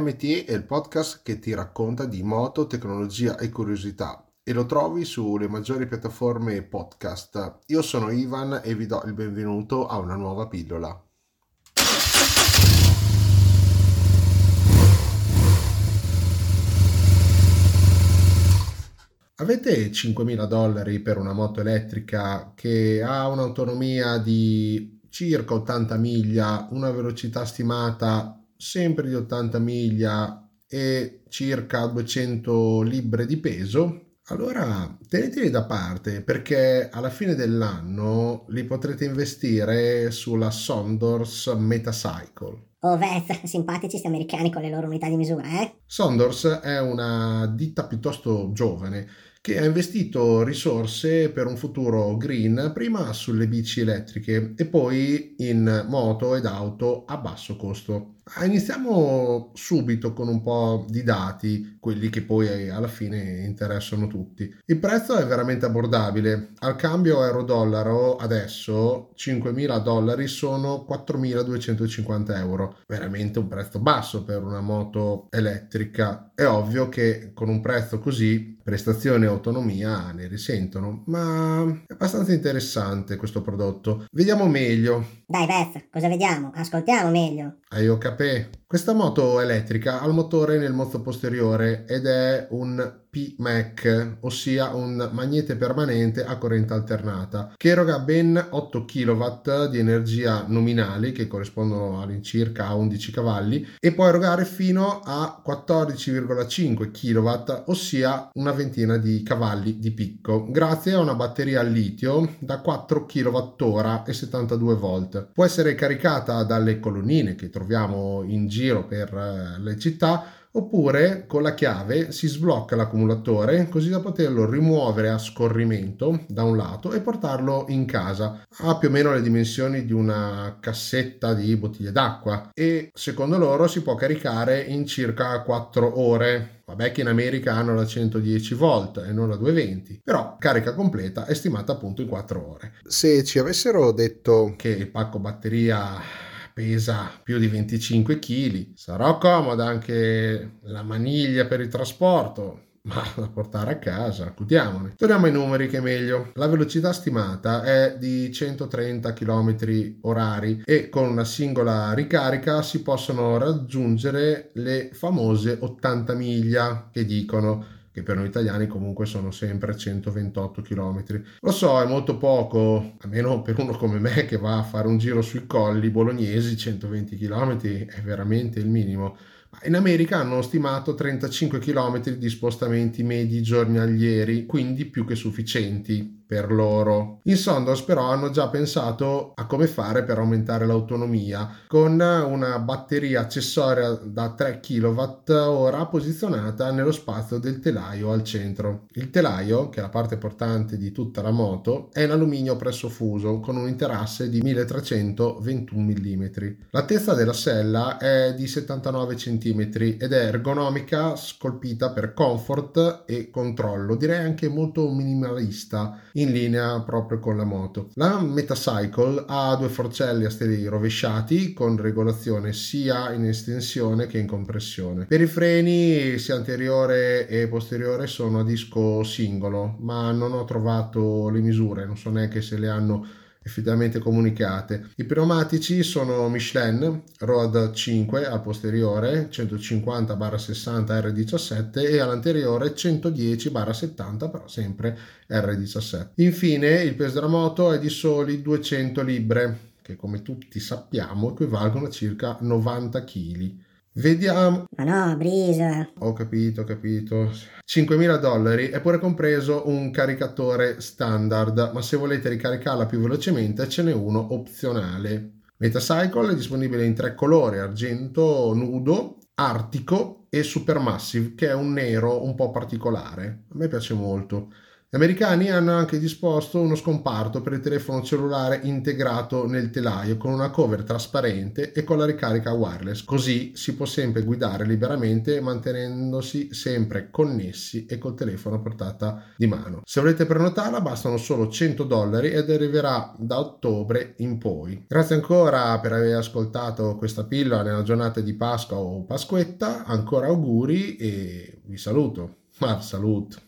MTE è il podcast che ti racconta di moto, tecnologia e curiosità e lo trovi sulle maggiori piattaforme podcast. Io sono Ivan e vi do il benvenuto a una nuova pillola. Avete 5.000 dollari per una moto elettrica che ha un'autonomia di circa 80 miglia, una velocità stimata sempre di 80 miglia e circa 200 libbre di peso, allora teneteli da parte perché alla fine dell'anno li potrete investire sulla Sondors Metacycle. Oh, Vez, simpatici sti americani con le loro unità di misura, eh? Sondors è una ditta piuttosto giovane che ha investito risorse per un futuro green prima sulle bici elettriche e poi in moto ed auto a basso costo. Iniziamo subito con un po' di dati, quelli che poi alla fine interessano tutti. Il prezzo è veramente abbordabile. Al cambio euro-dollaro adesso 5.000 dollari sono 4.250 euro. Veramente un prezzo basso per una moto elettrica. È ovvio che con un prezzo così prestazione autonomia ne risentono, ma è abbastanza interessante questo prodotto. Vediamo meglio. Dai Beth, cosa vediamo? Ascoltiamo meglio. Hai ho capito? Questa moto elettrica ha il motore nel mozzo posteriore ed è un PMAC, ossia un magnete permanente a corrente alternata, che eroga ben 8 kW di energia nominali, che corrispondono all'incirca a 11 cavalli, e può erogare fino a 14,5 kW, ossia una ventina di cavalli di picco, grazie a una batteria al litio da 4 kWh e 72 volt. Può essere caricata dalle colonnine che troviamo in giro per eh, le città oppure con la chiave si sblocca l'accumulatore così da poterlo rimuovere a scorrimento da un lato e portarlo in casa. Ha più o meno le dimensioni di una cassetta di bottiglie d'acqua e secondo loro si può caricare in circa 4 ore. Vabbè che in America hanno la 110 volt e non la 220, però carica completa è stimata appunto in 4 ore. Se ci avessero detto che il pacco batteria pesa più di 25 kg. Sarà comoda anche la maniglia per il trasporto, ma da portare a casa, accudiamone. Torniamo ai numeri che è meglio. La velocità stimata è di 130 km orari e con una singola ricarica si possono raggiungere le famose 80 miglia che dicono che per noi italiani comunque sono sempre 128 km. Lo so, è molto poco, almeno per uno come me che va a fare un giro sui colli bolognesi, 120 km è veramente il minimo. In America hanno stimato 35 km di spostamenti medi giornalieri, quindi più che sufficienti per loro. In Sondos però hanno già pensato a come fare per aumentare l'autonomia con una batteria accessoria da 3 kWh posizionata nello spazio del telaio al centro. Il telaio, che è la parte portante di tutta la moto, è in alluminio presso fuso con un interasse di 1321 mm. L'altezza della sella è di 79 cm ed è ergonomica, scolpita per comfort e controllo, direi anche molto minimalista in linea proprio con la moto. La Metacycle ha due forcelli a steli rovesciati con regolazione sia in estensione che in compressione. Per i freni sia anteriore e posteriore sono a disco singolo, ma non ho trovato le misure, non so neanche se le hanno effettivamente comunicate. I pneumatici sono Michelin Road 5 al posteriore 150-60 R17 e all'anteriore 110-70 però sempre R17. Infine il peso della moto è di soli 200 libbre che come tutti sappiamo equivalgono a circa 90 kg. Vediamo. Ma no, Breeze. Ho capito, ho capito. 5.000 dollari è pure compreso un caricatore standard, ma se volete ricaricarla più velocemente ce n'è uno opzionale. Metacycle è disponibile in tre colori, argento nudo, artico e supermassive, che è un nero un po' particolare. A me piace molto. Gli americani hanno anche disposto uno scomparto per il telefono cellulare integrato nel telaio con una cover trasparente e con la ricarica wireless, così si può sempre guidare liberamente mantenendosi sempre connessi e col telefono a portata di mano. Se volete prenotarla bastano solo 100 dollari ed arriverà da ottobre in poi. Grazie ancora per aver ascoltato questa pillola nella giornata di Pasqua o Pasquetta, ancora auguri e vi saluto. Ma saluto.